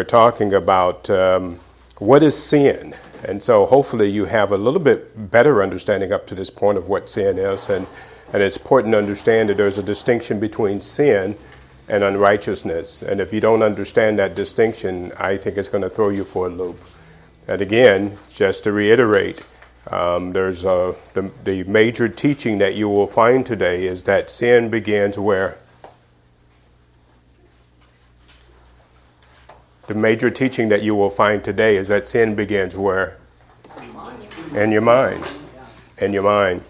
we're talking about um, what is sin. And so hopefully you have a little bit better understanding up to this point of what sin is. And, and it's important to understand that there's a distinction between sin and unrighteousness. And if you don't understand that distinction, I think it's going to throw you for a loop. And again, just to reiterate, um, there's a, the, the major teaching that you will find today is that sin begins where? The major teaching that you will find today is that sin begins where? In your mind. In your mind.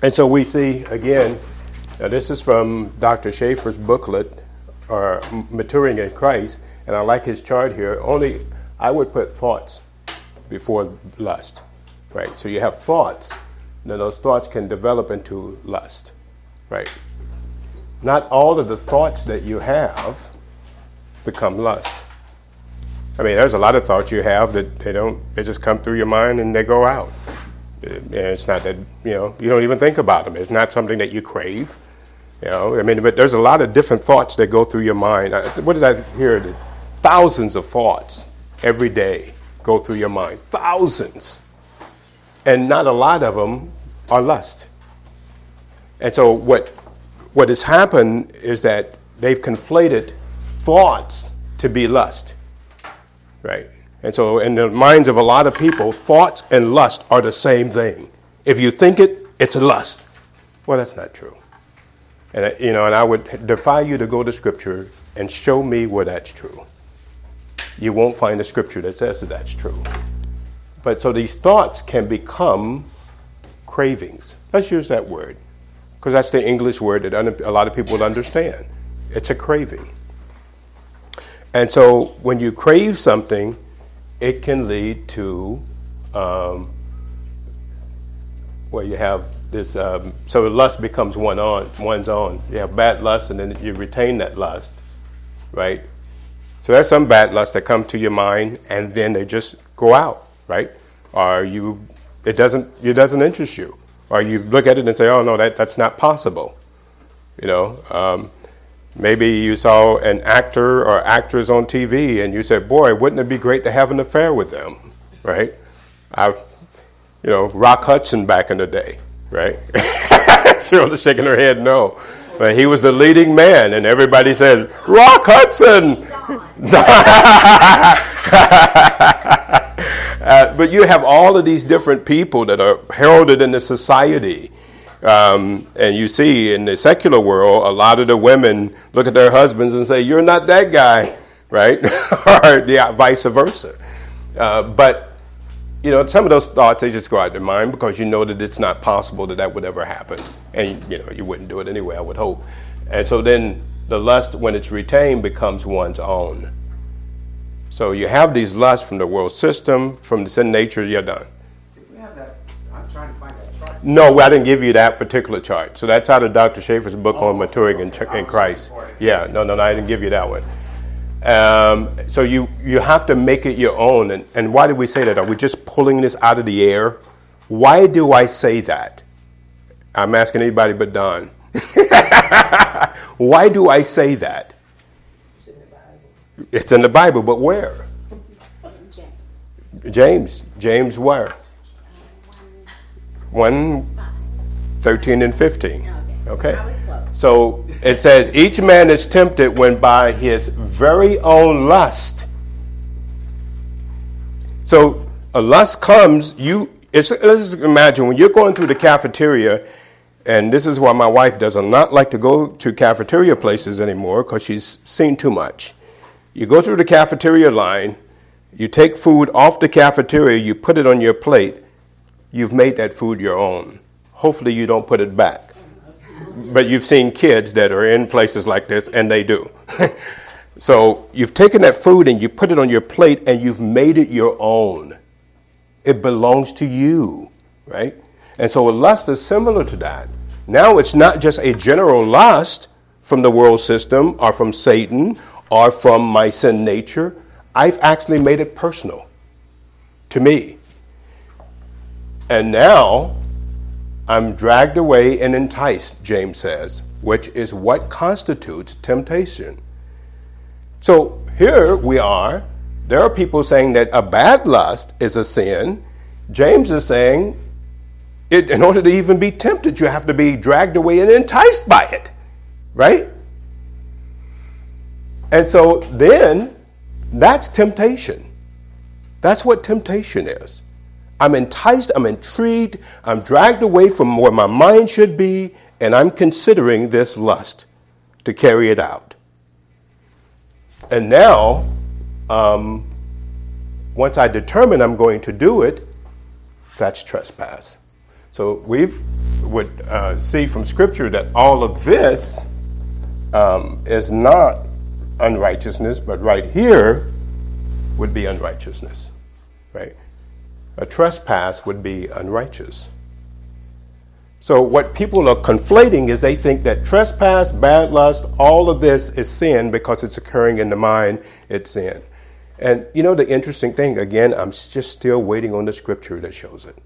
And so we see, again, now this is from Dr. Schaeffer's booklet, uh, or Maturing in Christ, and I like his chart here. Only I would put thoughts before lust, right? So you have thoughts, then those thoughts can develop into lust, right? Not all of the thoughts that you have become lust. I mean, there's a lot of thoughts you have that they don't, they just come through your mind and they go out. And it's not that, you know, you don't even think about them. It's not something that you crave. You know, I mean, but there's a lot of different thoughts that go through your mind. What did I hear? Thousands of thoughts every day go through your mind. Thousands. And not a lot of them are lust. And so what, what has happened is that they've conflated thoughts to be lust. Right? And so in the minds of a lot of people, thoughts and lust are the same thing. If you think it, it's lust. Well, that's not true. And uh, you know, and I would defy you to go to scripture and show me where that's true you won't find a scripture that says that that's true. But so these thoughts can become cravings. Let's use that word, because that's the English word that a lot of people would understand. It's a craving. And so when you crave something, it can lead to um, where you have this. Um, so the lust becomes one on one's own. You have bad lust, and then you retain that lust, right? So there's some bad lust that come to your mind and then they just go out, right? Or you, it doesn't, it doesn't interest you. Or you look at it and say, oh no, that, that's not possible. You know, um, maybe you saw an actor or actress on TV and you said, boy, wouldn't it be great to have an affair with them, right? I've, you know, Rock Hudson back in the day, right? Cheryl's shaking her head no. But he was the leading man, and everybody said, Rock Hudson! uh, but you have all of these different people that are heralded in the society. Um, and you see in the secular world, a lot of the women look at their husbands and say, You're not that guy, right? or the vice versa. Uh, but, you know, some of those thoughts, they just go out of mind because you know that it's not possible that that would ever happen. And, you know, you wouldn't do it anyway, I would hope. And so then the lust, when it's retained, becomes one's own. So you have these lusts from the world system, from the sin nature, you're done. No, I didn't give you that particular chart. So that's out of Dr. Schaeffer's book oh, on maturing okay. in, in Christ. Yeah, no, no, no, I didn't give you that one. Um, so you, you have to make it your own. And, and why do we say that? Are we just pulling this out of the air? Why do I say that? I'm asking anybody but Don. Why do I say that? It's in the Bible. It's in the Bible, but where? James. James. James where? 1 13 and 15. Okay. So it says, each man is tempted when by his very own lust. So a lust comes, you, let's imagine when you're going through the cafeteria and this is why my wife does not like to go to cafeteria places anymore because she's seen too much. You go through the cafeteria line, you take food off the cafeteria, you put it on your plate, you've made that food your own. Hopefully, you don't put it back. But you've seen kids that are in places like this, and they do. so you've taken that food and you put it on your plate, and you've made it your own. It belongs to you, right? And so lust is similar to that. Now it's not just a general lust from the world system or from Satan or from my sin nature. I've actually made it personal to me. And now I'm dragged away and enticed, James says, which is what constitutes temptation. So here we are. There are people saying that a bad lust is a sin. James is saying, it, in order to even be tempted, you have to be dragged away and enticed by it, right? And so then, that's temptation. That's what temptation is. I'm enticed, I'm intrigued, I'm dragged away from where my mind should be, and I'm considering this lust to carry it out. And now, um, once I determine I'm going to do it, that's trespass. So we would uh, see from Scripture that all of this um, is not unrighteousness, but right here would be unrighteousness, right? A trespass would be unrighteous. So, what people are conflating is they think that trespass, bad lust, all of this is sin because it's occurring in the mind, it's sin. And you know, the interesting thing, again, I'm just still waiting on the scripture that shows it.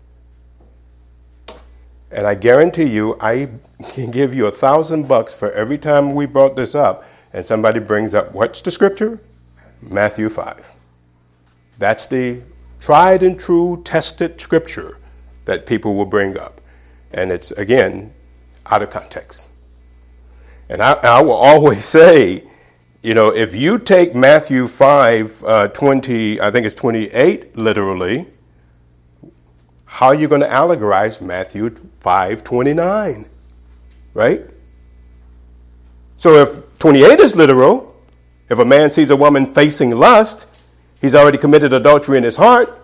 And I guarantee you, I can give you a thousand bucks for every time we brought this up and somebody brings up what's the scripture? Matthew 5. That's the tried and true, tested scripture that people will bring up. And it's, again, out of context. And I, I will always say, you know, if you take Matthew 5, uh, 20, I think it's 28 literally, how are you going to allegorize Matthew 5, 29? Right? So if 28 is literal, if a man sees a woman facing lust, he's already committed adultery in his heart.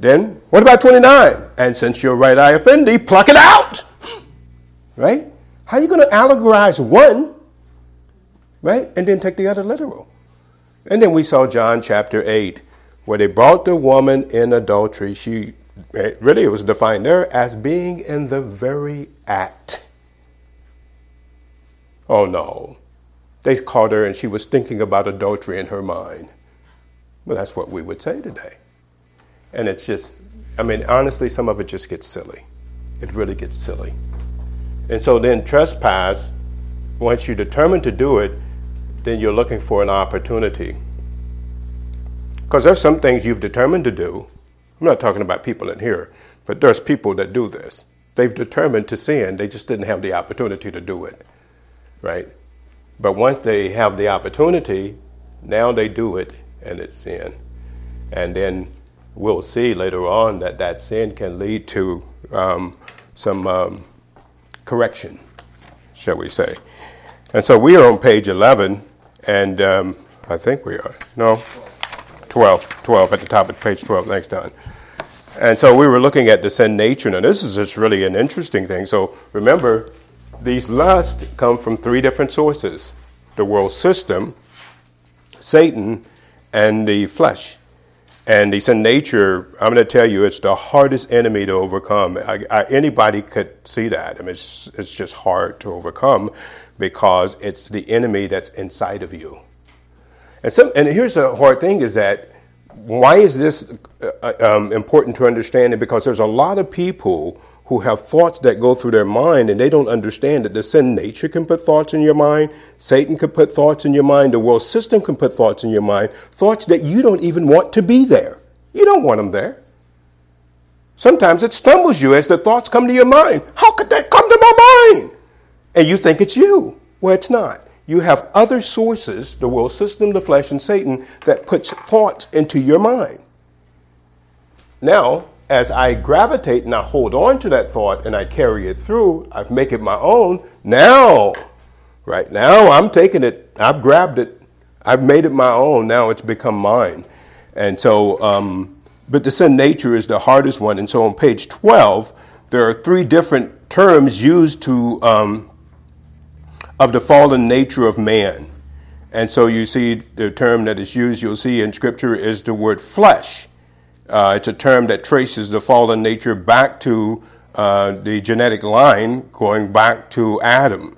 Then what about 29? And since your right eye offend thee, pluck it out. Right? How are you going to allegorize one, right, and then take the other literal? And then we saw John chapter 8, where they brought the woman in adultery. She eh, really it was defined there as being in the very act. Oh no. They caught her and she was thinking about adultery in her mind. Well, that's what we would say today. And it's just, I mean, honestly, some of it just gets silly. It really gets silly. And so then, trespass, once you determine to do it, then you're looking for an opportunity. Because there's some things you've determined to do. I'm not talking about people in here, but there's people that do this. They've determined to sin, they just didn't have the opportunity to do it. Right? But once they have the opportunity, now they do it and it's sin. And then we'll see later on that that sin can lead to um, some um, correction, shall we say. And so we are on page 11, and um, I think we are. No? 12. 12 at the top of page 12. Thanks, Don. And so we were looking at the sin nature. Now, this is just really an interesting thing. So remember, these lusts come from three different sources the world system, Satan, and the flesh. And the sin nature, I'm going to tell you, it's the hardest enemy to overcome. I, I, anybody could see that. I mean, it's, it's just hard to overcome because it's the enemy that's inside of you. And, some, and here's the hard thing is that why is this uh, um, important to understand? Because there's a lot of people who have thoughts that go through their mind and they don't understand that the sin nature can put thoughts in your mind, Satan can put thoughts in your mind, the world system can put thoughts in your mind, thoughts that you don't even want to be there. You don't want them there. Sometimes it stumbles you as the thoughts come to your mind. How could that come to my mind? And you think it's you. Well, it's not. You have other sources, the world system, the flesh, and Satan, that puts thoughts into your mind. Now, as I gravitate and I hold on to that thought and I carry it through, I make it my own. Now, right now, I'm taking it, I've grabbed it, I've made it my own. Now it's become mine. And so, um, but the sin nature is the hardest one. And so on page 12, there are three different terms used to, um, of the fallen nature of man. And so you see the term that is used, you'll see in Scripture, is the word flesh. Uh, it's a term that traces the fallen nature back to uh, the genetic line, going back to Adam.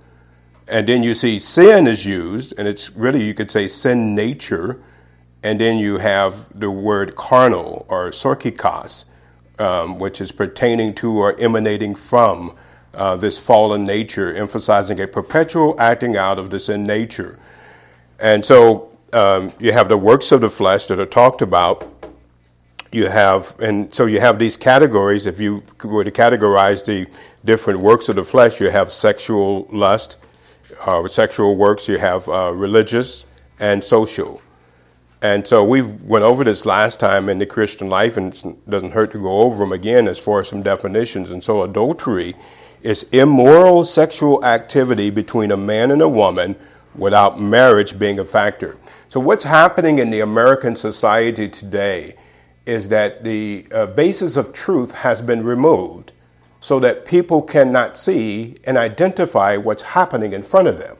And then you see sin is used, and it's really, you could say, sin nature. And then you have the word carnal or sarkikos, um, which is pertaining to or emanating from uh, this fallen nature, emphasizing a perpetual acting out of the sin nature. And so um, you have the works of the flesh that are talked about. You have, and so you have these categories. If you were to categorize the different works of the flesh, you have sexual lust, uh, sexual works. You have uh, religious and social. And so we went over this last time in the Christian life, and it doesn't hurt to go over them again as far as some definitions. And so adultery is immoral sexual activity between a man and a woman without marriage being a factor. So what's happening in the American society today is that the uh, basis of truth has been removed so that people cannot see and identify what's happening in front of them.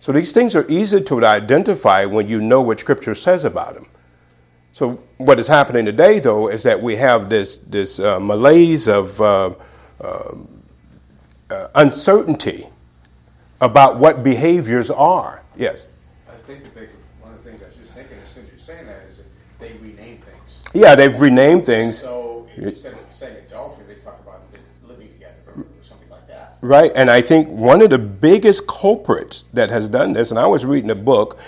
So these things are easy to identify when you know what Scripture says about them. So what is happening today, though, is that we have this this uh, malaise of uh, uh, uh uncertainty about what behaviors are. Yes. I think the big one of the things I was just thinking as soon as you're saying that is that they rename things. Yeah, they've renamed things. So instead of saying adultery, they talk about living together or something like that. Right, and I think one of the biggest culprits that has done this, and I was reading a book,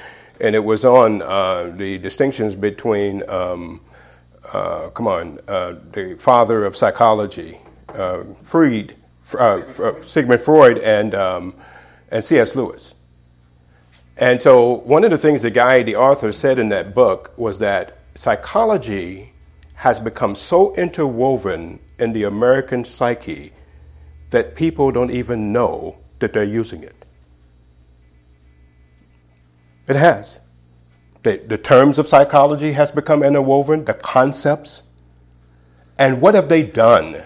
and it was on uh, the distinctions between, um, uh, come on, uh, the father of psychology, uh, Freud, uh, Sigmund Freud, and um, and C.S. Lewis. And so, one of the things the guy, the author, said in that book was that psychology has become so interwoven in the American psyche that people don't even know that they're using it. It has. The, the terms of psychology has become interwoven, the concepts. And what have they done?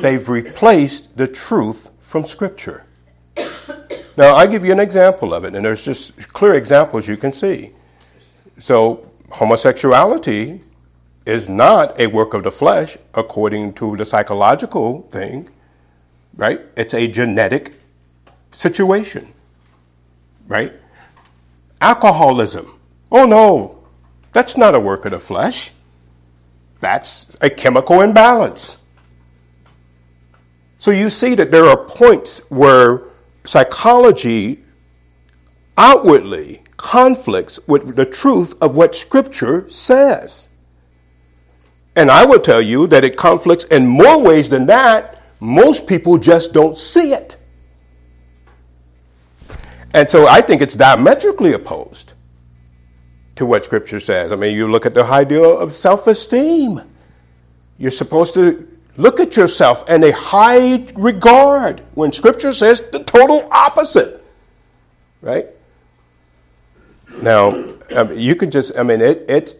They've replaced the truth from Scripture. Now, I give you an example of it, and there's just clear examples you can see. So, homosexuality is not a work of the flesh according to the psychological thing, right? It's a genetic situation, right? Alcoholism. Oh no, that's not a work of the flesh. That's a chemical imbalance. So you see that there are points where psychology outwardly conflicts with the truth of what Scripture says. And I will tell you that it conflicts in more ways than that. Most people just don't see it. And so I think it's diametrically opposed to what Scripture says. I mean, you look at the idea of self esteem. You're supposed to look at yourself in a high regard when Scripture says the total opposite. Right? Now, you can just, I mean, it, it's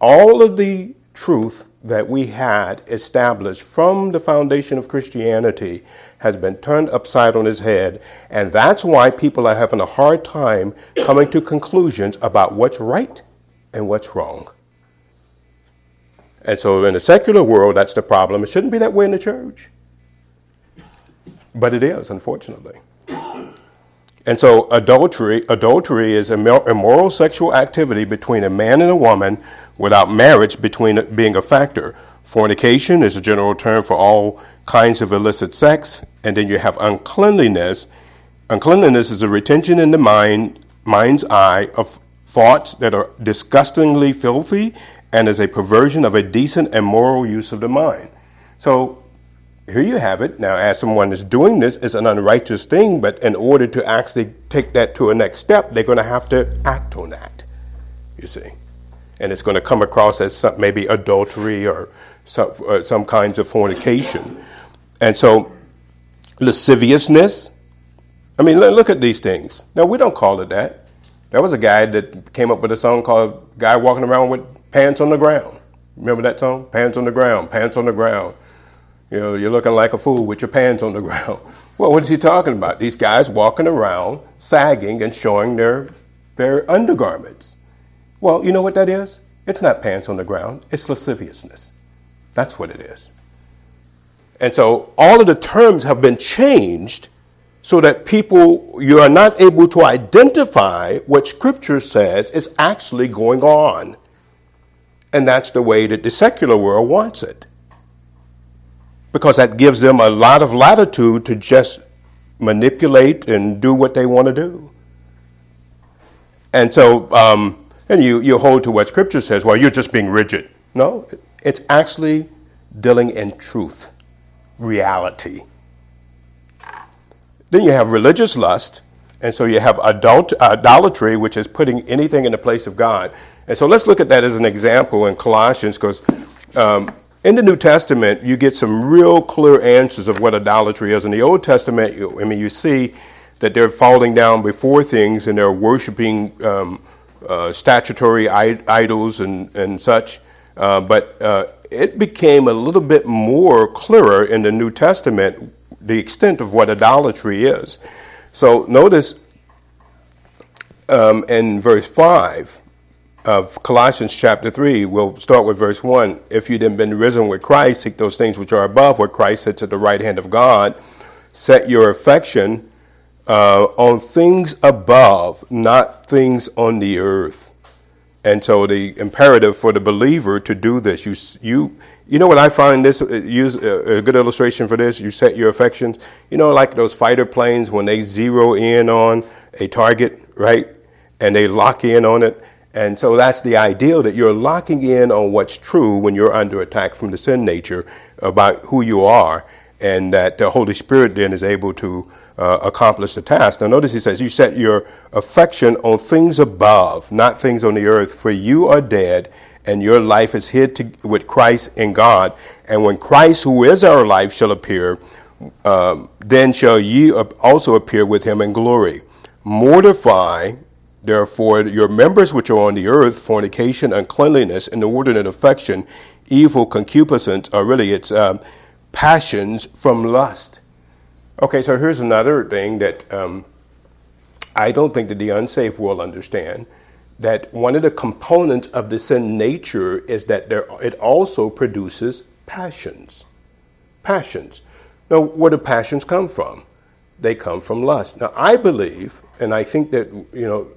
all of the truth that we had established from the foundation of Christianity has been turned upside on its head. And that's why people are having a hard time coming to conclusions about what's right and what's wrong. And so in the secular world, that's the problem. It shouldn't be that way in the church. But it is, unfortunately. And so adultery, adultery is a immoral sexual activity between a man and a woman without marriage between being a factor. Fornication is a general term for all kinds of illicit sex. And then you have uncleanliness. Uncleanliness is a retention in the mind, mind's eye of thoughts that are disgustingly filthy and is a perversion of a decent and moral use of the mind. So here you have it. Now, as someone is doing this, it's an unrighteous thing, but in order to actually take that to a next step, they're going to have to act on that, you see. And it's going to come across as some, maybe adultery or some, uh, some kinds of fornication. And so, lasciviousness. I mean, look at these things. Now, we don't call it that. There was a guy that came up with a song called Guy Walking Around with Pants on the ground. Remember that song? Pants on the ground, pants on the ground. You know, you're looking like a fool with your pants on the ground. Well, what is he talking about? These guys walking around, sagging and showing their, their undergarments. Well, you know what that is? It's not pants on the ground, it's lasciviousness. That's what it is. And so all of the terms have been changed so that people, you are not able to identify what Scripture says is actually going on and that's the way that the secular world wants it. Because that gives them a lot of latitude to just manipulate and do what they want to do. And so, um, and you, you hold to what Scripture says, well, you're just being rigid. No, it's actually dealing in truth, reality. Then you have religious lust, and so you have adult, idolatry, which is putting anything in the place of God. And so let's look at that as an example in Colossians, because um, in the New Testament, you get some real clear answers of what idolatry is. In the Old Testament, I mean, you see that they're falling down before things and they're worshiping um, uh, statutory I- idols and, and such. Uh, but uh, it became a little bit more clearer in the New Testament the extent of what idolatry is. So notice um, in verse 5 of Colossians chapter 3, we'll start with verse 1. If you'd been risen with Christ, seek those things which are above, where Christ sits at the right hand of God. Set your affection uh, on things above, not things on the earth. And so the imperative for the believer to do this, you, you, you know what I find this, uh, use a, a good illustration for this, you set your affections, you know, like those fighter planes when they zero in on a target, right? And they lock in on it. And so that's the ideal that you're locking in on what's true when you're under attack from the sin nature about who you are, and that the Holy Spirit then is able to uh, accomplish the task. Now, notice he says, You set your affection on things above, not things on the earth, for you are dead, and your life is hid to, with Christ in God. And when Christ, who is our life, shall appear, um, then shall ye also appear with him in glory. Mortify, therefore, your members which are on the earth, fornication, uncleanliness, inordinate affection, evil concupiscence, or really it's um, passions from lust Okay, so here's another thing that um, I don't think that the unsafe will understand. That one of the components of the sin nature is that there, it also produces passions. Passions. Now, where do passions come from? They come from lust. Now, I believe, and I think that, you know,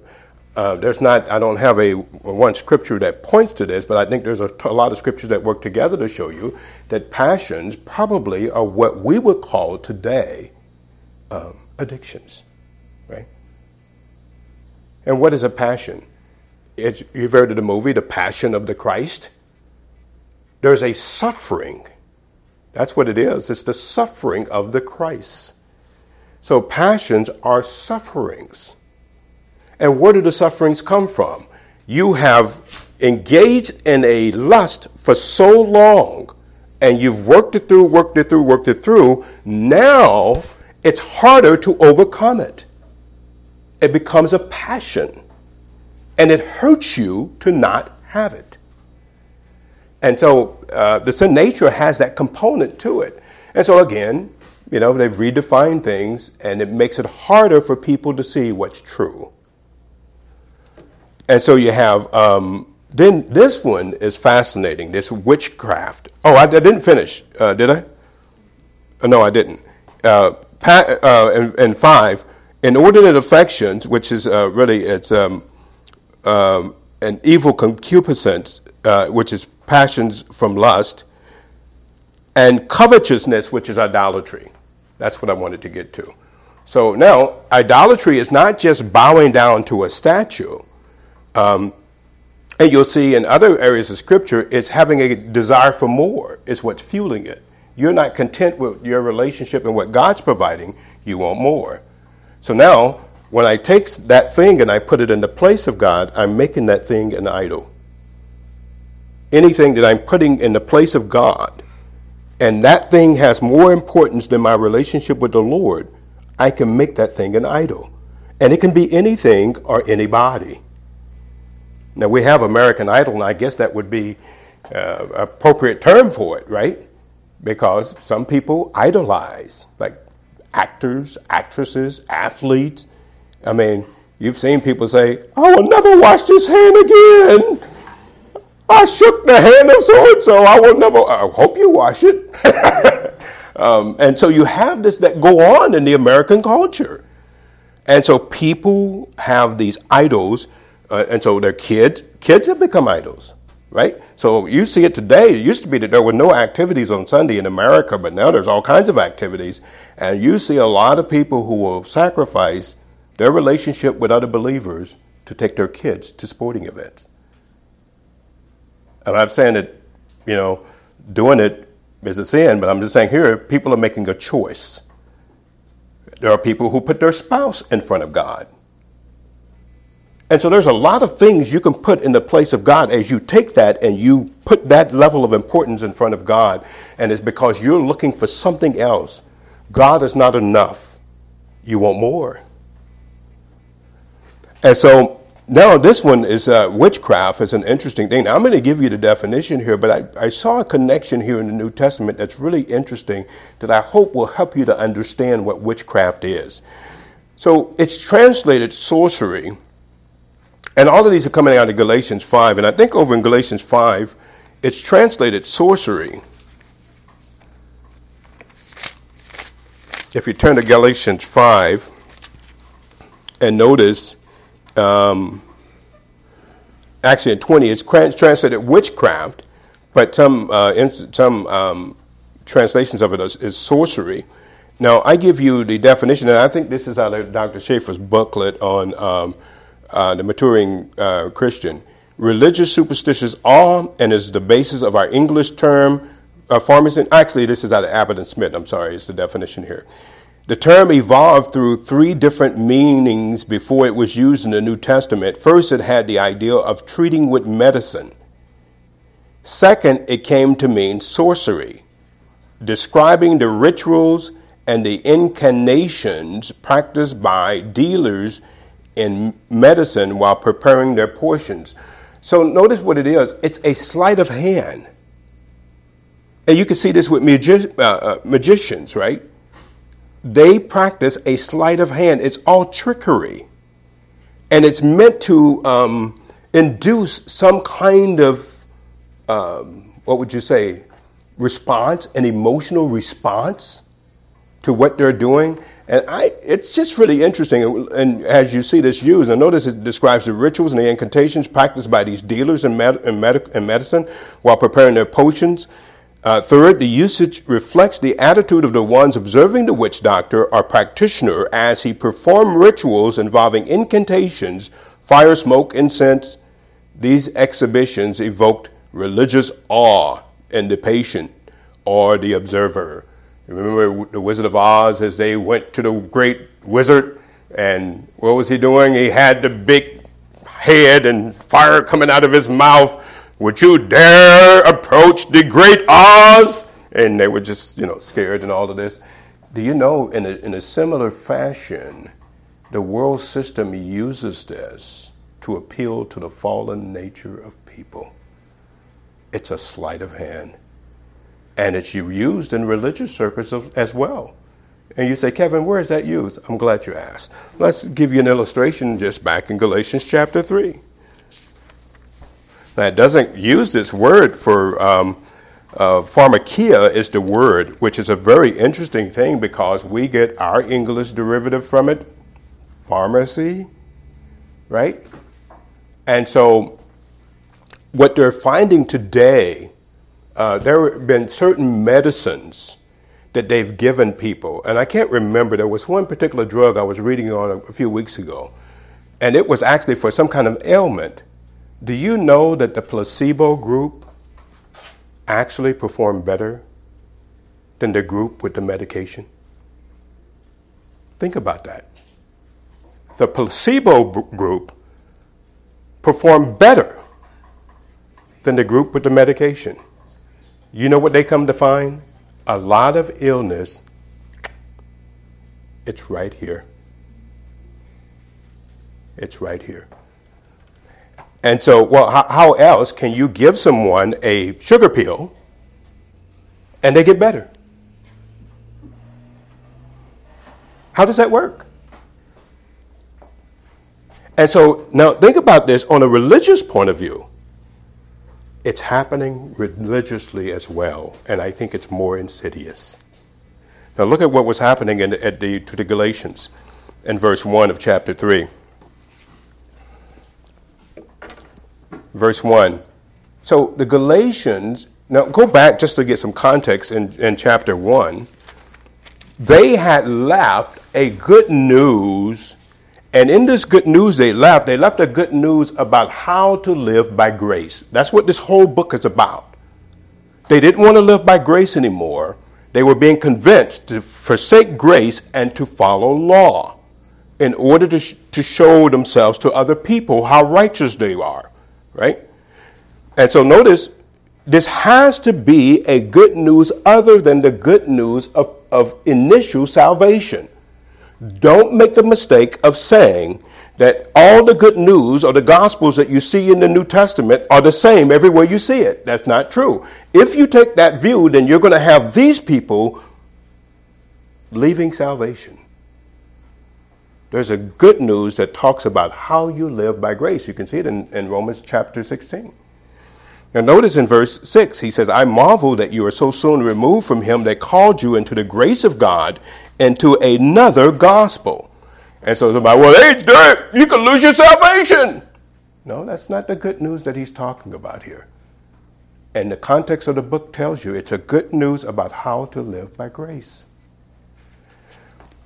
uh, there's not, I don't have a one scripture that points to this, but I think there's a, a lot of scriptures that work together to show you that passions probably are what we would call today um, addictions, right? And what is a passion? It's, you've heard of the movie, The Passion of the Christ. There's a suffering. That's what it is. It's the suffering of the Christ. So passions are sufferings. And where do the sufferings come from? You have engaged in a lust for so long, and you've worked it through, worked it through, worked it through. Now it's harder to overcome it. It becomes a passion, and it hurts you to not have it. And so uh, the sin nature has that component to it. And so again, you know, they've redefined things, and it makes it harder for people to see what's true. And so you have, um, then this one is fascinating, this witchcraft. Oh, I, I didn't finish, uh, did I? Uh, no, I didn't. Uh, uh, and, and, five, inordinate affections, which is uh, really it's um, um, an evil concupiscence, uh, which is passions from lust, and covetousness, which is idolatry. That's what I wanted to get to. So now, idolatry is not just bowing down to a statue. Um, and you'll see in other areas of Scripture, it's having a desire for more, is what's fueling it. You're not content with your relationship and what God's providing, you want more. So now, when I take that thing and I put it in the place of God, I'm making that thing an idol. Anything that I'm putting in the place of God, and that thing has more importance than my relationship with the Lord, I can make that thing an idol. And it can be anything or anybody. Now, we have American Idol, and I guess that would be uh, appropriate term for it, right? because some people idolize, like actors, actresses, athletes. I mean, you've seen people say, I will never wash this hand again. I shook the hand of so and so. I will never, I hope you wash it. um, and so you have this that go on in the American culture. And so people have these idols, uh, and so their kids, kids have become idols right? So you see it today. It used to be that there were no activities on Sunday in America, but now there's all kinds of activities. And you see a lot of people who will sacrifice their relationship with other believers to take their kids to sporting events. And I'm saying that, you know, doing it is a sin, but I'm just saying here, people are making a choice. There are people who put their spouse in front of God. And so there's a lot of things you can put in the place of God as you take that and you put that level of importance in front of God. And it's because you're looking for something else. God is not enough. You want more. And so now, this one is uh, witchcraft is an interesting thing. Now, I'm going to give you the definition here, but I, I saw a connection here in the New Testament that's really interesting that I hope will help you to understand what witchcraft is. So, it's translated sorcery, and all of these are coming out of Galatians 5. And I think over in Galatians 5, it's translated sorcery. If you turn to Galatians 5 and notice, um, actually in 20, it's translated witchcraft, but some, uh, in, some um, translations of it is, is, sorcery. Now, I give you the definition, and I think this is out of Dr. Schaefer's booklet on um, uh, the maturing uh, Christian. Religious superstitious awe, and is the basis of our English term, uh, pharmacy. Actually, this is out of Abbott and Smith. I'm sorry, it's the definition here. The term evolved through three different meanings before it was used in the New Testament. First, it had the idea of treating with medicine. Second, it came to mean sorcery, describing the rituals and the incantations practiced by dealers in medicine while preparing their portions. So notice what it is it's a sleight of hand. And you can see this with magi- uh, uh, magicians, right? they practice a sleight of hand. It's all trickery. And it's meant to um, induce some kind of, um, what would you say, response, an emotional response to what they're doing. And I, it's just really interesting. And as you see this used, and notice it describes the rituals and the incantations practiced by these dealers in, med- in, med- in medicine while preparing their potions. Uh, third, the usage reflects the attitude of the ones observing the witch doctor or practitioner as he performed rituals involving incantations, fire, smoke, incense. These exhibitions evoked religious awe in the patient or the observer. Remember the Wizard of Oz as they went to the great wizard, and what was he doing? He had the big head and fire coming out of his mouth would you dare approach the great Oz? And they were just, you know, scared and all of this. Do you know, in a, in a similar fashion, the world system uses this to appeal to the fallen nature of people. It's a sleight of hand. And it's used in religious circles as well. And you say, Kevin, where is that used? I'm glad you asked. Let's give you an illustration just back in Galatians chapter 3 that doesn't use this word for um, uh, pharmakeia is the word, which is a very interesting thing because we get our English derivative from it, pharmacy, right? And so, what they're finding today, uh, there have been certain medicines that they've given people, and I can't remember. There was one particular drug I was reading on a, a few weeks ago, and it was actually for some kind of ailment do you know that the placebo group actually performed better than the group with the medication? Think about that. The placebo group performed better than the group with the medication. You know what they come to find? A lot of illness, it's right here. It's right here. And so, well, how, how else can you give someone a sugar pill and they get better? How does that work? And so now think about this on a religious point of view. It's happening religiously as well, and I think it's more insidious. Now look at what was happening in, at the, to the Galatians in verse 1 of chapter 3. verse 1. So the Galatians, now go back just to get some context in, in chapter 1. They had left a good news And in this good news they left, they left a good news about how to live by grace. That's what this whole book is about. They didn't want to live by grace anymore. They were being convinced to forsake grace and to follow law in order to, sh- to show themselves to other people how righteous they are, right? And so notice this has to be a good news other than the good news of, of initial salvation. Don't make the mistake of saying that all the good news or the gospels that you see in the New Testament are the same everywhere you see it. That's not true. If you take that view, then you're going to have these people leaving salvation. There's a good news that talks about how you live by grace. You can see it in, in Romans chapter 16. Now, notice in verse 6, he says, I marvel that you are so soon removed from him that called you into the grace of God into another gospel. And so somebody, well, hey, Derek, you could lose your salvation. No, that's not the good news that he's talking about here. And the context of the book tells you it's a good news about how to live by grace.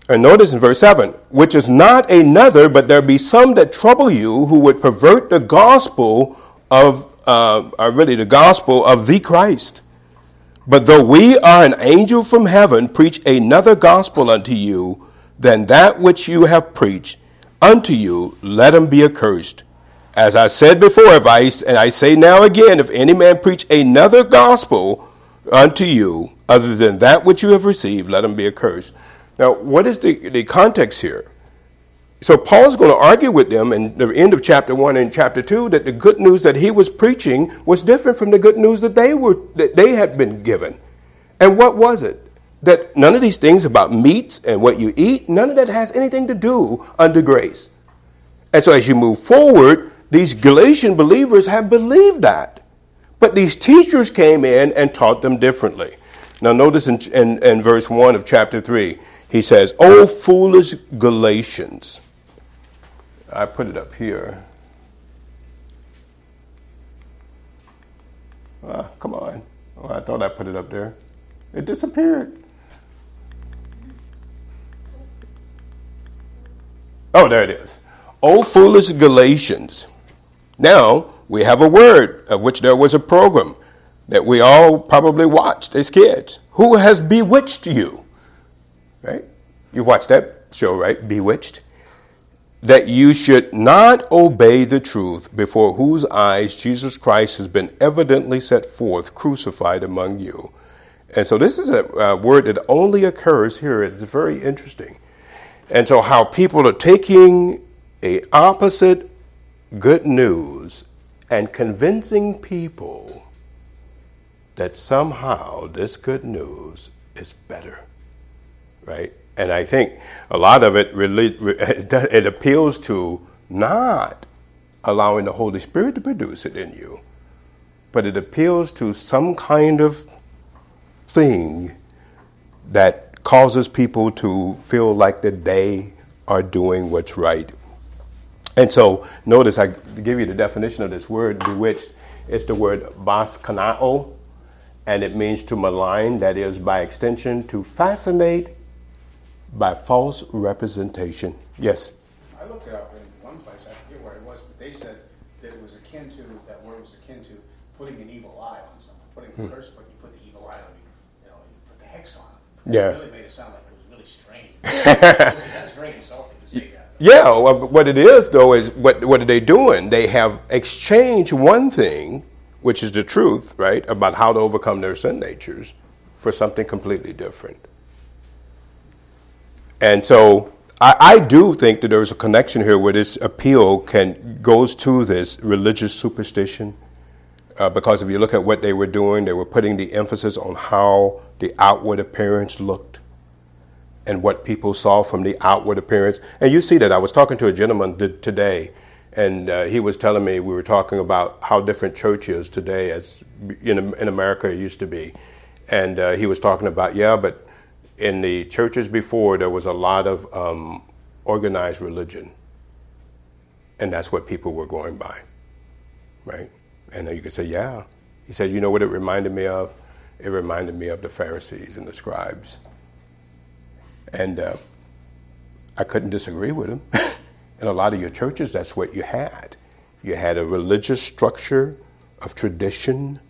And notice in verse 7, which is not another, but there be some that trouble you who would pervert the gospel of uh, are really the gospel of the Christ. But though we are an angel from heaven, preach another gospel unto you than that which you have preached unto you, let him be accursed. As I said before, if I, and I say now again, if any man preach another gospel unto you other than that which you have received, let him be accursed. Now, what is the, the context here? So Paul's going to argue with them in the end of chapter 1 and chapter 2 that the good news that he was preaching was different from the good news that they were that they had been given. And what was it? That none of these things about meats and what you eat, none of that has anything to do under grace. And so as you move forward, these Galatian believers have believed that. But these teachers came in and taught them differently. Now notice in, in, in verse 1 of chapter 3, he says, O foolish Galatians. I put it up here. Ah, come on. Oh, I thought I put it up there. It disappeared. Oh, there it is. O foolish Galatians. Now, we have a word of which there was a program that we all probably watched as kids. Who has bewitched you? Right? You watched that show, right? Bewitched that you should not obey the truth before whose eyes Jesus Christ has been evidently set forth, crucified among you. And so this is a, a word that only occurs here. It's very interesting. And so how people are taking a opposite good news and convincing people that somehow this good news is better, right? And I think a lot of it really it appeals to not allowing the Holy Spirit to produce it in you, but it appeals to some kind of thing that causes people to feel like that they are doing what's right. And so, notice I give you the definition of this word bewitched. It's the word baskanao, and it means to malign, that is, by extension, to fascinate by false representation. Yes? I looked it up in one place, I forget where it was, but they said that it was akin to, that word was akin to putting an evil eye on someone, putting a hmm. curse, but you put the evil eye on you, you know, you put the hex on it. Yeah. It really made it sound like it was really strange. That's very insulting to say that. Yeah, well, what it is though is what what are they doing? They have exchanged one thing, which is the truth, right, about how to overcome their sin natures, for something completely different. And so I, I, do think that there's a connection here where this appeal can goes to this religious superstition. Uh, because if you look at what they were doing, they were putting the emphasis on how the outward appearance looked and what people saw from the outward appearance. And you see that. I was talking to a gentleman today, and uh, he was telling me we were talking about how different church is today as in, in America it used to be. And uh, he was talking about, yeah, but in the churches before, there was a lot of um, organized religion. And that's what people were going by, right? And you could say, yeah. He said, you know what it reminded me of? It reminded me of the Pharisees and the scribes. And uh, I couldn't disagree with him. In a lot of your churches, that's what you had. You had a religious structure of tradition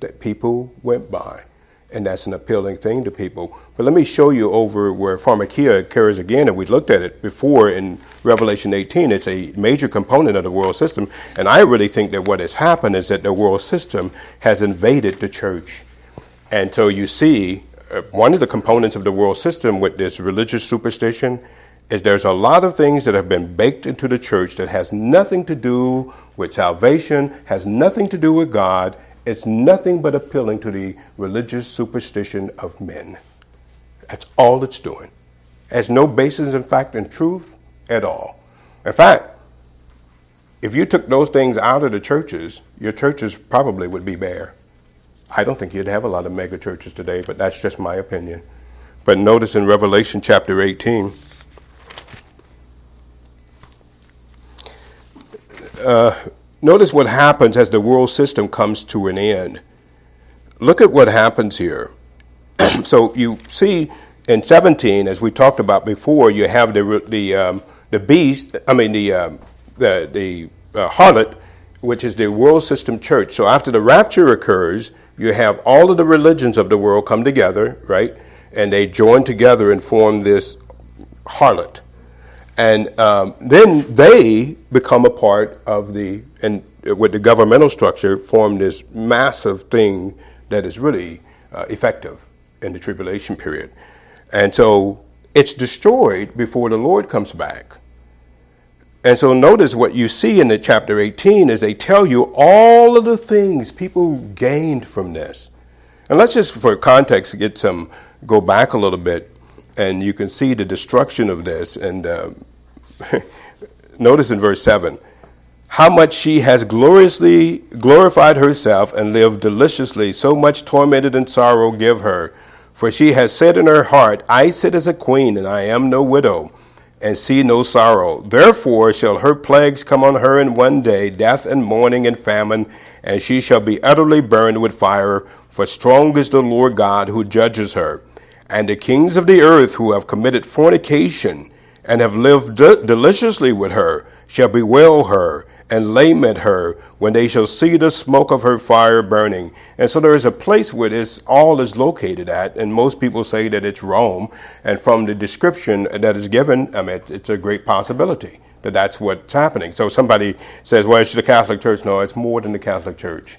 that people went by and that's an appealing thing to people. But let me show you over where pharmakeia occurs again, and we looked at it before in Revelation 18. It's a major component of the world system, and I really think that what has happened is that the world system has invaded the church. And so you see, uh, one of the components of the world system with this religious superstition is there's a lot of things that have been baked into the church that has nothing to do with salvation, has nothing to do with God, it's nothing but appealing to the religious superstition of men. That's all it's doing. It has no basis in fact and truth at all. In fact, if you took those things out of the churches, your churches probably would be bare. I don't think you'd have a lot of mega churches today, but that's just my opinion. But notice in Revelation chapter 18, uh, Notice what happens as the world system comes to an end. Look at what happens here. so you see in 17, as we talked about before, you have the the um, the beast. I mean the um, the the uh, harlot, which is the world system church. So after the rapture occurs, you have all of the religions of the world come together, right? And they join together and form this harlot and um, then they become a part of the and with the governmental structure form this massive thing that is really uh, effective in the tribulation period. And so it's destroyed before the lord comes back. And so notice what you see in the chapter 18 is they tell you all of the things people gained from this. And let's just for context get some go back a little bit and you can see the destruction of this and uh, notice in verse 7 how much she has gloriously glorified herself and lived deliciously, so much tormented and sorrow give her. For she has said in her heart, I sit as a queen, and I am no widow, and see no sorrow. Therefore shall her plagues come on her in one day, death and mourning and famine, and she shall be utterly burned with fire. For strong is the Lord God who judges her. And the kings of the earth who have committed fornication, and have lived de- deliciously with her shall bewail her and lament her when they shall see the smoke of her fire burning. And so there is a place where this all is located at, and most people say that it's Rome. And from the description that is given, I mean, it's a great possibility that that's what's happening. So somebody says, well, it's the Catholic Church. No, it's more than the Catholic Church.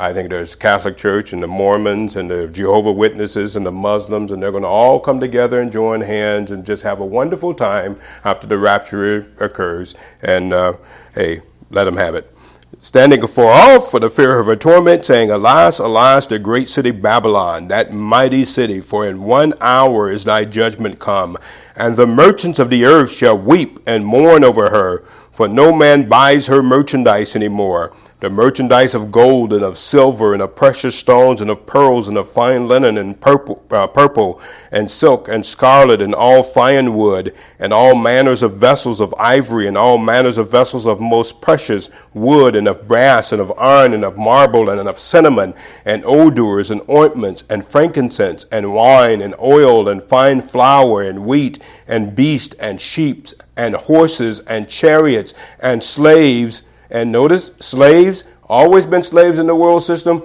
I think there's Catholic Church and the Mormons and the Jehovah Witnesses and the Muslims, and they're going to all come together and join hands and just have a wonderful time after the rapture occurs. And uh, hey, let them have it. Standing afar off for the fear of her torment, saying, Alas, alas, the great city Babylon, that mighty city, for in one hour is thy judgment come, and the merchants of the earth shall weep and mourn over her, for no man buys her merchandise any more the merchandise of gold and of silver and of precious stones and of pearls and of fine linen and purple, uh, purple and silk and scarlet and all fine wood and all manners of vessels of ivory and all manners of vessels of most precious wood and of brass and of iron and of marble and of cinnamon and odors and ointments and frankincense and wine and oil and fine flour and wheat and beast and sheep and horses and chariots and slaves and notice, slaves, always been slaves in the world system,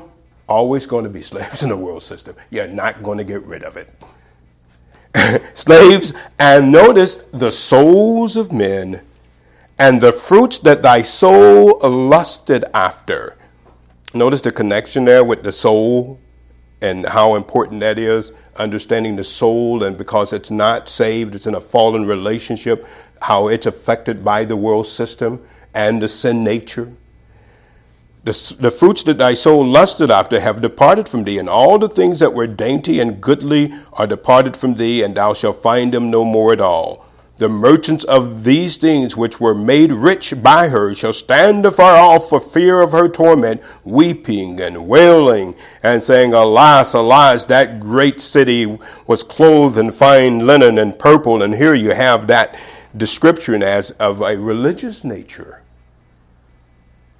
always going to be slaves in the world system. You're not going to get rid of it. slaves, and notice the souls of men and the fruits that thy soul lusted after. Notice the connection there with the soul and how important that is. Understanding the soul, and because it's not saved, it's in a fallen relationship, how it's affected by the world system and the sin nature. The, the fruits that thy soul lusted after have departed from thee, and all the things that were dainty and goodly are departed from thee, and thou shalt find them no more at all. The merchants of these things which were made rich by her shall stand afar off for fear of her torment, weeping and wailing, and saying, Alas, alas, that great city was clothed in fine linen and purple. And here you have that description as of a religious nature.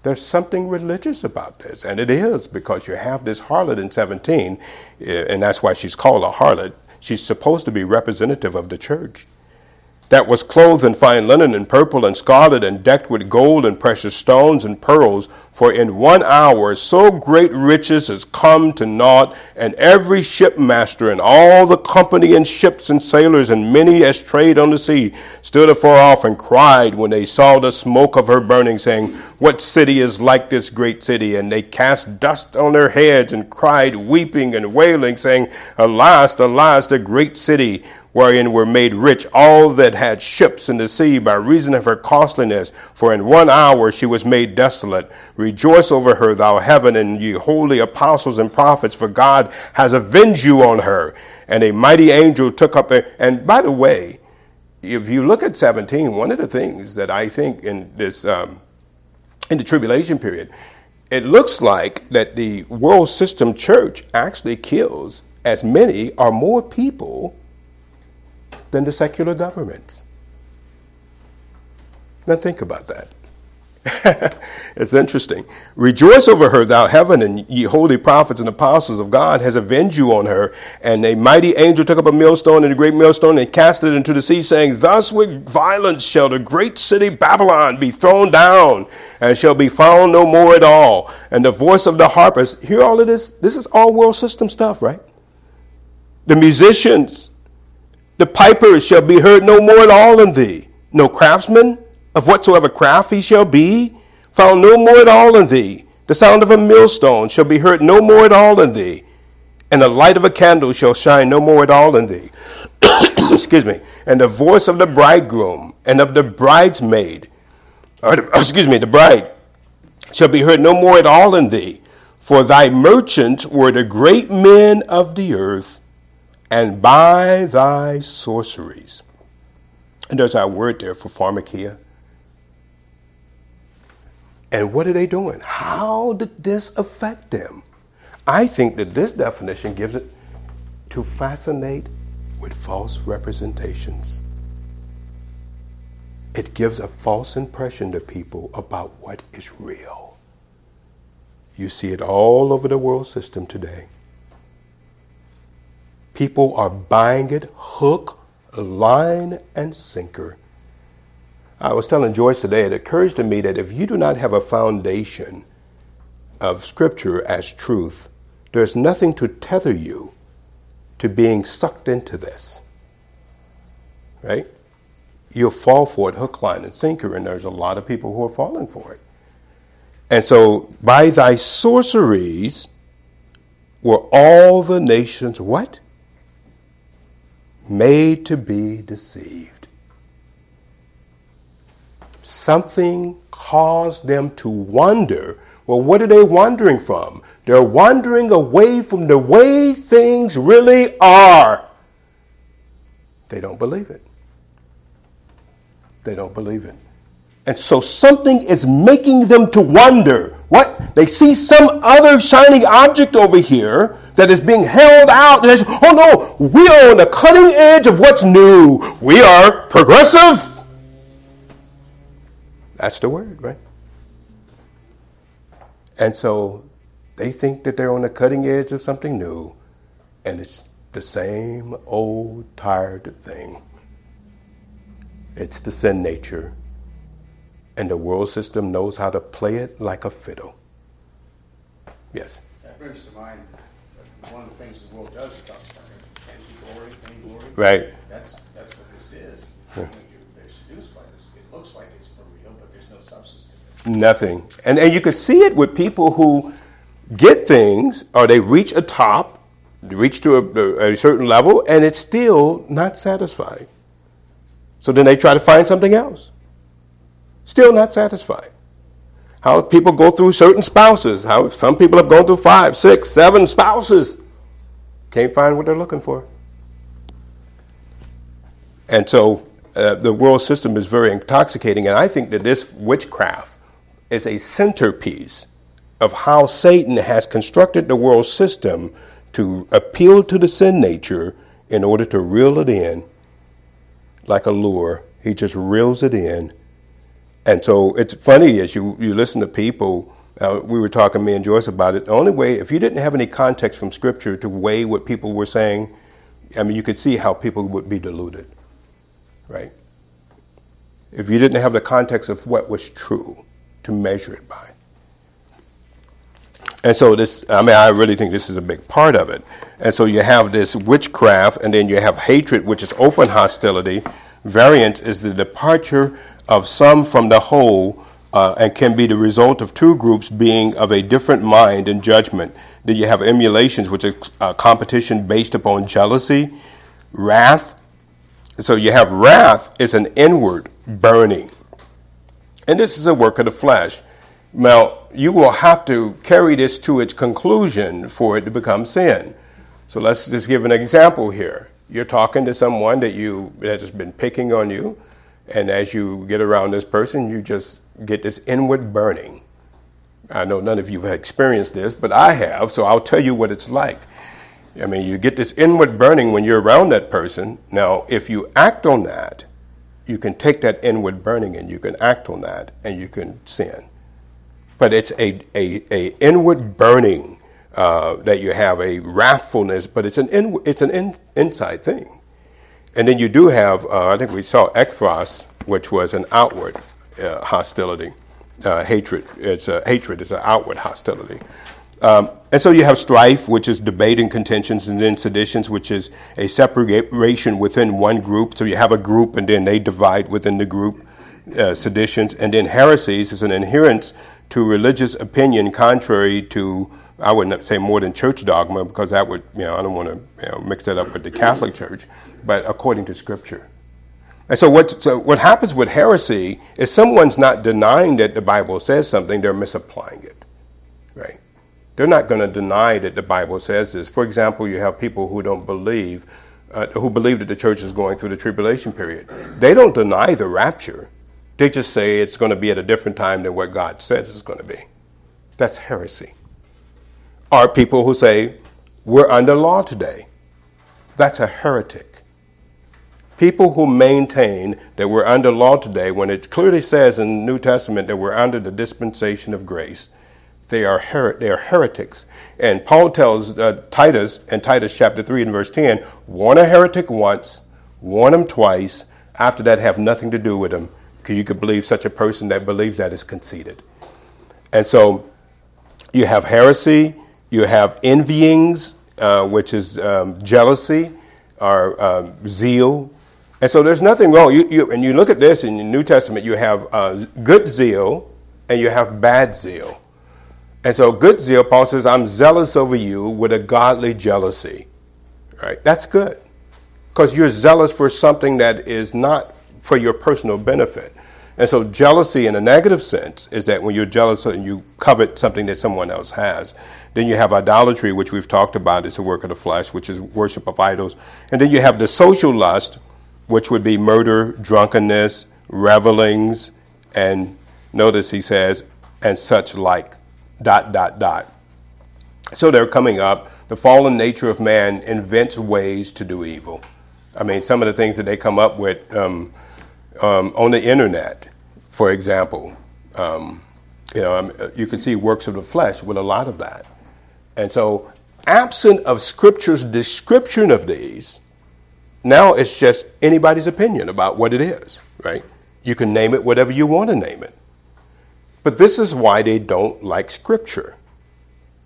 There's something religious about this, and it is because you have this harlot in 17, eh, and that's why she's called a harlot. She's supposed to be representative of the church. That was clothed in fine linen and purple and scarlet and decked with gold and precious stones and pearls. For in one hour so great riches is come to naught, and every shipmaster and all the company and ships and sailors and many as trade on the sea stood afar off and cried when they saw the smoke of her burning, saying, What city is like this great city? And they cast dust on their heads and cried, weeping and wailing, saying, Alas, alas, the great city! Wherein were made rich all that had ships in the sea by reason of her costliness. For in one hour she was made desolate. Rejoice over her, thou heaven, and ye holy apostles and prophets, for God has avenged you on her. And a mighty angel took up a. And by the way, if you look at 17, one of the things that I think in this, um, in the tribulation period, it looks like that the world system church actually kills as many or more people than the secular governments. Now think about that. it's interesting. Rejoice over her, thou heaven, and ye holy prophets and apostles of God has avenged you on her. And a mighty angel took up a millstone and a great millstone and cast it into the sea, saying, Thus with violence shall the great city Babylon be thrown down, and shall be found no more at all. And the voice of the harpers, hear all of this? This is all world system stuff, right? The musicians the piper shall be heard no more at all in thee. No craftsman of whatsoever craft he shall be, found no more at all in thee. The sound of a millstone shall be heard no more at all in thee. And the light of a candle shall shine no more at all in thee. excuse me. And the voice of the bridegroom and of the bridesmaid, uh, or excuse me, the bride, shall be heard no more at all in thee. For thy merchants were the great men of the earth and by thy sorceries. And there's our word there for pharmakeia. And what are they doing? How did this affect them? I think that this definition gives it to fascinate with false representations. It gives a false impression to people about what is real. You see it all over the world system today. People are buying it hook, line, and sinker. I was telling Joyce today, it occurs to me that if you do not have a foundation of Scripture as truth, there's nothing to tether you to being sucked into this. Right? You'll fall for it hook, line, and sinker, and there's a lot of people who are falling for it. And so, by thy sorceries were all the nations what? Made to be deceived. Something caused them to wonder. Well, what are they wandering from? They're wandering away from the way things really are. They don't believe it. They don't believe it. And so something is making them to wonder. What? They see some other shining object over here that is being held out. And oh no, we are on the cutting edge of what's new. We are progressive. That's the word, right? And so they think that they're on the cutting edge of something new, and it's the same old tired thing. It's the sin nature, and the world system knows how to play it like a fiddle. Yes? That brings to mind one of the things the world does, it talks about empty glory, any glory. Right. That's, that's what this is. They're seduced by this. It looks like it's for real, but there's no substance to it. Nothing. And, and you can see it with people who get things or they reach a top, reach to a, a certain level, and it's still not satisfying. So then they try to find something else. Still not satisfied. How people go through certain spouses. How some people have gone through five, six, seven spouses. Can't find what they're looking for. And so uh, the world system is very intoxicating. And I think that this witchcraft is a centerpiece of how Satan has constructed the world system to appeal to the sin nature in order to reel it in like a lure. He just reels it in and so it's funny as you, you listen to people, uh, we were talking, me and Joyce, about it. The only way, if you didn't have any context from Scripture to weigh what people were saying, I mean, you could see how people would be deluded, right? if you didn't have the context of what was true to measure it by. And so this, I mean, I really think this is a big part of it. And so you have this witchcraft, and then you have hatred, which is open hostility. Variance is the departure of some from the whole, uh, and can be the result of two groups being of a different mind and judgment. Then you have emulations, which is uh, competition based upon jealousy, wrath. So you have wrath is an inward burning. And this is a work of the flesh. Now, you will have to carry this to its conclusion for it to become sin. So let's just give an example here. You're talking to someone that you that has been picking on you, and as you get around this person, you just get this inward burning. I know none of you have experienced this, but I have, so I'll tell you what it's like. I mean, you get this inward burning when you're around that person. Now, if you act on that, you can take that inward burning and you can act on that and you can sin. But it's a, a, a inward burning uh, that you have, a wrathfulness, but it's an, in, it's an in, inside thing. And then you do have, uh, I think we saw ekthros, which was an outward uh, hostility, uh, hatred. It's a, hatred is an outward hostility. Um, and so you have strife, which is debate and contentions, and then seditions, which is a separation within one group. So you have a group, and then they divide within the group. Uh, seditions, and then heresies is an adherence to religious opinion contrary to I wouldn't say more than church dogma because that would you know I don't want to you know, mix that up with the Catholic Church, but according to Scripture. And so what so what happens with heresy is someone's not denying that the Bible says something; they're misapplying it, right? They're not going to deny that the Bible says this. For example, you have people who don't believe, uh, who believe that the church is going through the tribulation period. They don't deny the rapture. They just say it's going to be at a different time than what God says it's going to be. That's heresy. Are people who say, we're under law today. That's a heretic. People who maintain that we're under law today, when it clearly says in the New Testament that we're under the dispensation of grace, they are, her- they are heretics. And Paul tells uh, Titus in Titus chapter 3 and verse 10 warn a heretic once, warn him twice, after that, have nothing to do with him, because you could believe such a person that believes that is conceited. And so you have heresy, you have envyings, uh, which is um, jealousy or uh, zeal. And so there's nothing wrong. You, you, and you look at this in the New Testament, you have uh, good zeal and you have bad zeal. And so, good zeal, Paul says, I'm zealous over you with a godly jealousy. Right? That's good. Because you're zealous for something that is not for your personal benefit. And so, jealousy in a negative sense is that when you're jealous and you covet something that someone else has. Then you have idolatry, which we've talked about, it's a work of the flesh, which is worship of idols. And then you have the social lust, which would be murder, drunkenness, revelings, and notice he says, and such like dot, dot, dot. So they're coming up. The fallen nature of man invents ways to do evil. I mean, some of the things that they come up with um, um, on the internet, for example, um, you know, um, you can see works of the flesh with a lot of that. And so, absent of Scripture's description of these, now it's just anybody's opinion about what it is, right? You can name it whatever you want to name it. But this is why they don't like Scripture.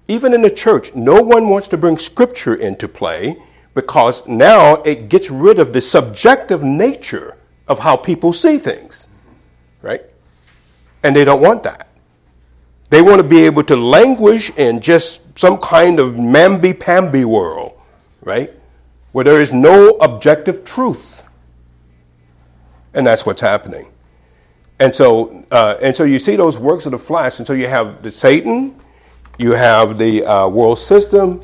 Even in the church, no one wants to bring Scripture into play because now it gets rid of the subjective nature of how people see things, right? And they don't want that. They want to be able to languish in just some kind of mamby pamby world, right? Where there is no objective truth. And that's what's happening. And so, uh, and so you see those works of the flesh. And so you have the Satan, you have the uh, world system,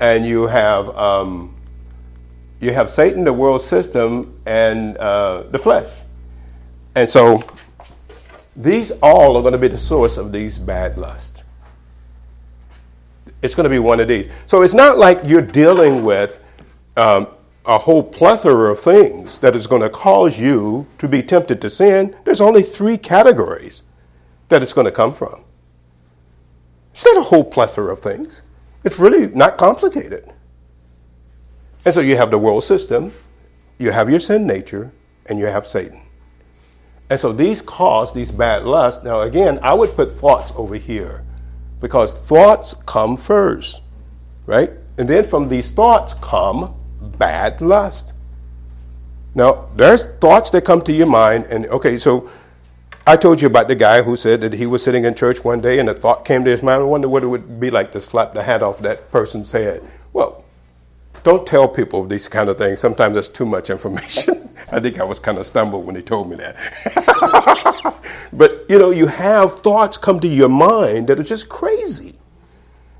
and you have um, you have Satan, the world system, and uh, the flesh. And so these all are going to be the source of these bad lusts. It's going to be one of these. So it's not like you're dealing with um, a whole plethora of things that is going to cause you to be tempted to sin, there's only three categories that it's going to come from. It's not a whole plethora of things. It's really not complicated. And so you have the world system, you have your sin nature, and you have Satan. And so these cause these bad lusts. Now, again, I would put thoughts over here because thoughts come first, right? And then from these thoughts come bad lust. Now, there's thoughts that come to your mind, and okay, so I told you about the guy who said that he was sitting in church one day and a thought came to his mind. I wonder what it would be like to slap the hat off that person's head. Well, don't tell people these kind of things. Sometimes that's too much information. I think I was kind of stumbled when he told me that. but you know, you have thoughts come to your mind that are just crazy.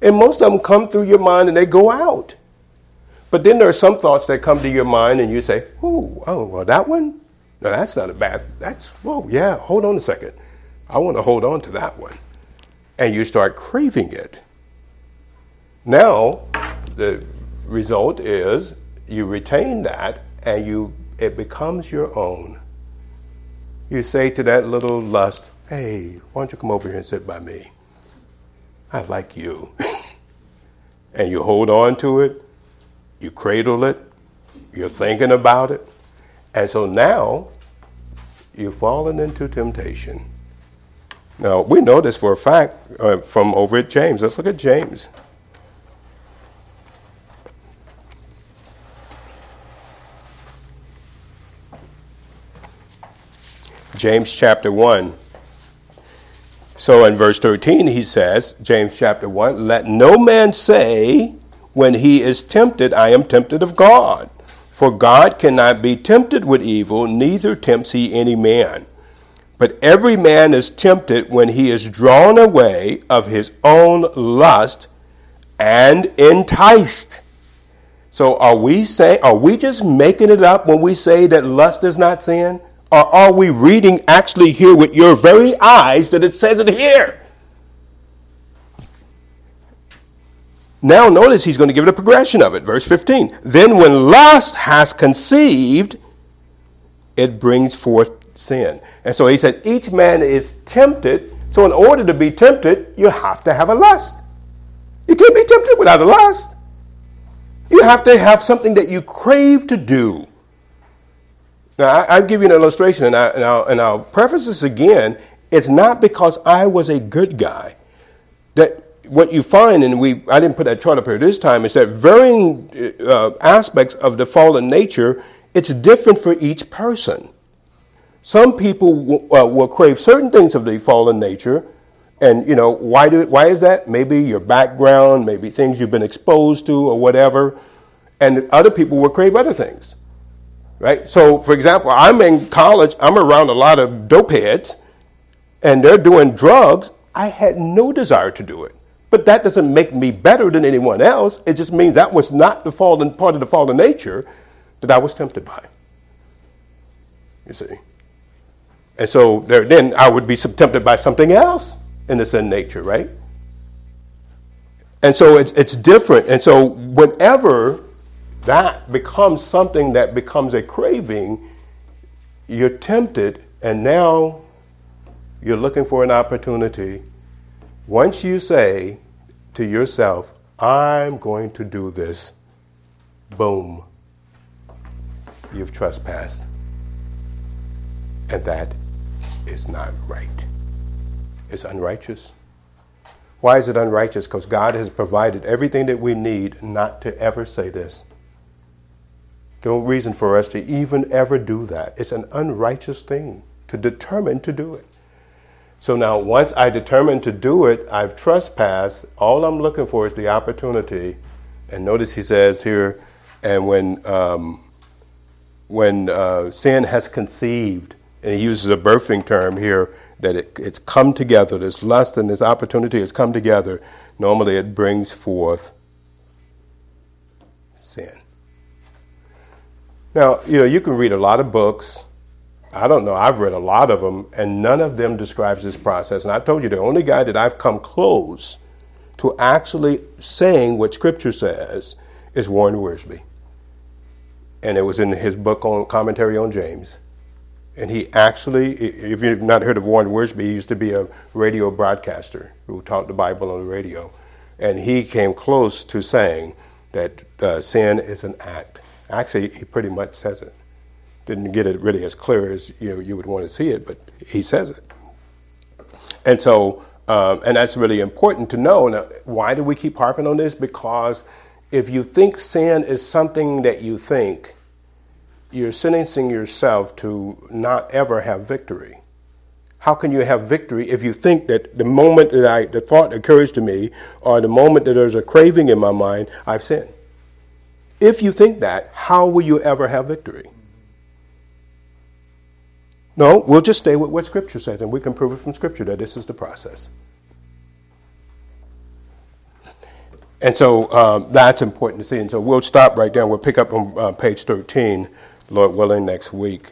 And most of them come through your mind and they go out. But then there are some thoughts that come to your mind and you say, oh, oh, well, that one? No, that's not a bad, that's, whoa, yeah, hold on a second. I want to hold on to that one. And you start craving it. Now, the result is you retain that and you it becomes your own. You say to that little lust, hey, why don't you come over here and sit by me? I like you. and you hold on to it, you cradle it, you're thinking about it. And so now you've fallen into temptation. Now, we know this for a fact uh, from over at James. Let's look at James. James chapter 1. So in verse 13, he says, James chapter 1, let no man say when he is tempted, I am tempted of God. For God cannot be tempted with evil, neither tempts he any man. But every man is tempted when he is drawn away of his own lust and enticed. So are we saying are we just making it up when we say that lust is not sin? Or are we reading actually here with your very eyes that it says it here? Now, notice he's going to give it a progression of it. Verse 15. Then, when lust has conceived, it brings forth sin. And so he says, each man is tempted. So, in order to be tempted, you have to have a lust. You can't be tempted without a lust. You have to have something that you crave to do. Now, I, will give you an illustration, and, I, and, I'll, and I'll preface this again. It's not because I was a good guy. That what you find, and we I didn't put that chart up here this time, is that varying uh, aspects of the fallen nature, it's different for each person. Some people w- uh, will crave certain things of the fallen nature, and you know why do why is that? Maybe your background, maybe things you've been exposed to, or whatever. And other people will crave other things right? So, for example, I'm in college, I'm around a lot of dope heads, and they're doing drugs. I had no desire to do it. But that doesn't make me better than anyone else. It just means that was not the fallen part of the fallen nature that I was tempted by. You see? And so there, then I would be tempted by something else in the sin nature, right? And so it's, it's different. And so whenever that becomes something that becomes a craving, you're tempted, and now you're looking for an opportunity. Once you say to yourself, I'm going to do this, boom, you've trespassed. And that is not right. It's unrighteous. Why is it unrighteous? Because God has provided everything that we need not to ever say this. No reason for us to even ever do that. It's an unrighteous thing to determine to do it. So now, once I determine to do it, I've trespassed. All I'm looking for is the opportunity. And notice he says here, and when um, when uh, sin has conceived, and he uses a birthing term here, that it, it's come together. This lust and this opportunity has come together. Normally, it brings forth sin. Now, you know, you can read a lot of books. I don't know, I've read a lot of them, and none of them describes this process. And I told you the only guy that I've come close to actually saying what Scripture says is Warren Wiersbe. And it was in his book on commentary on James. And he actually, if you've not heard of Warren Wiersbe, he used to be a radio broadcaster who taught the Bible on the radio. And he came close to saying that uh, sin is an act Actually, he pretty much says it. Didn't get it really as clear as you know, you would want to see it, but he says it. And so, um, and that's really important to know. Now, why do we keep harping on this? Because if you think sin is something that you think, you're sentencing yourself to not ever have victory. How can you have victory if you think that the moment that I, the thought occurs to me, or the moment that there's a craving in my mind, I've sinned? If you think that, how will you ever have victory? No, we'll just stay with what Scripture says, and we can prove it from Scripture that this is the process. And so um, that's important to see. And so we'll stop right there. We'll pick up on uh, page 13, Lord willing, next week.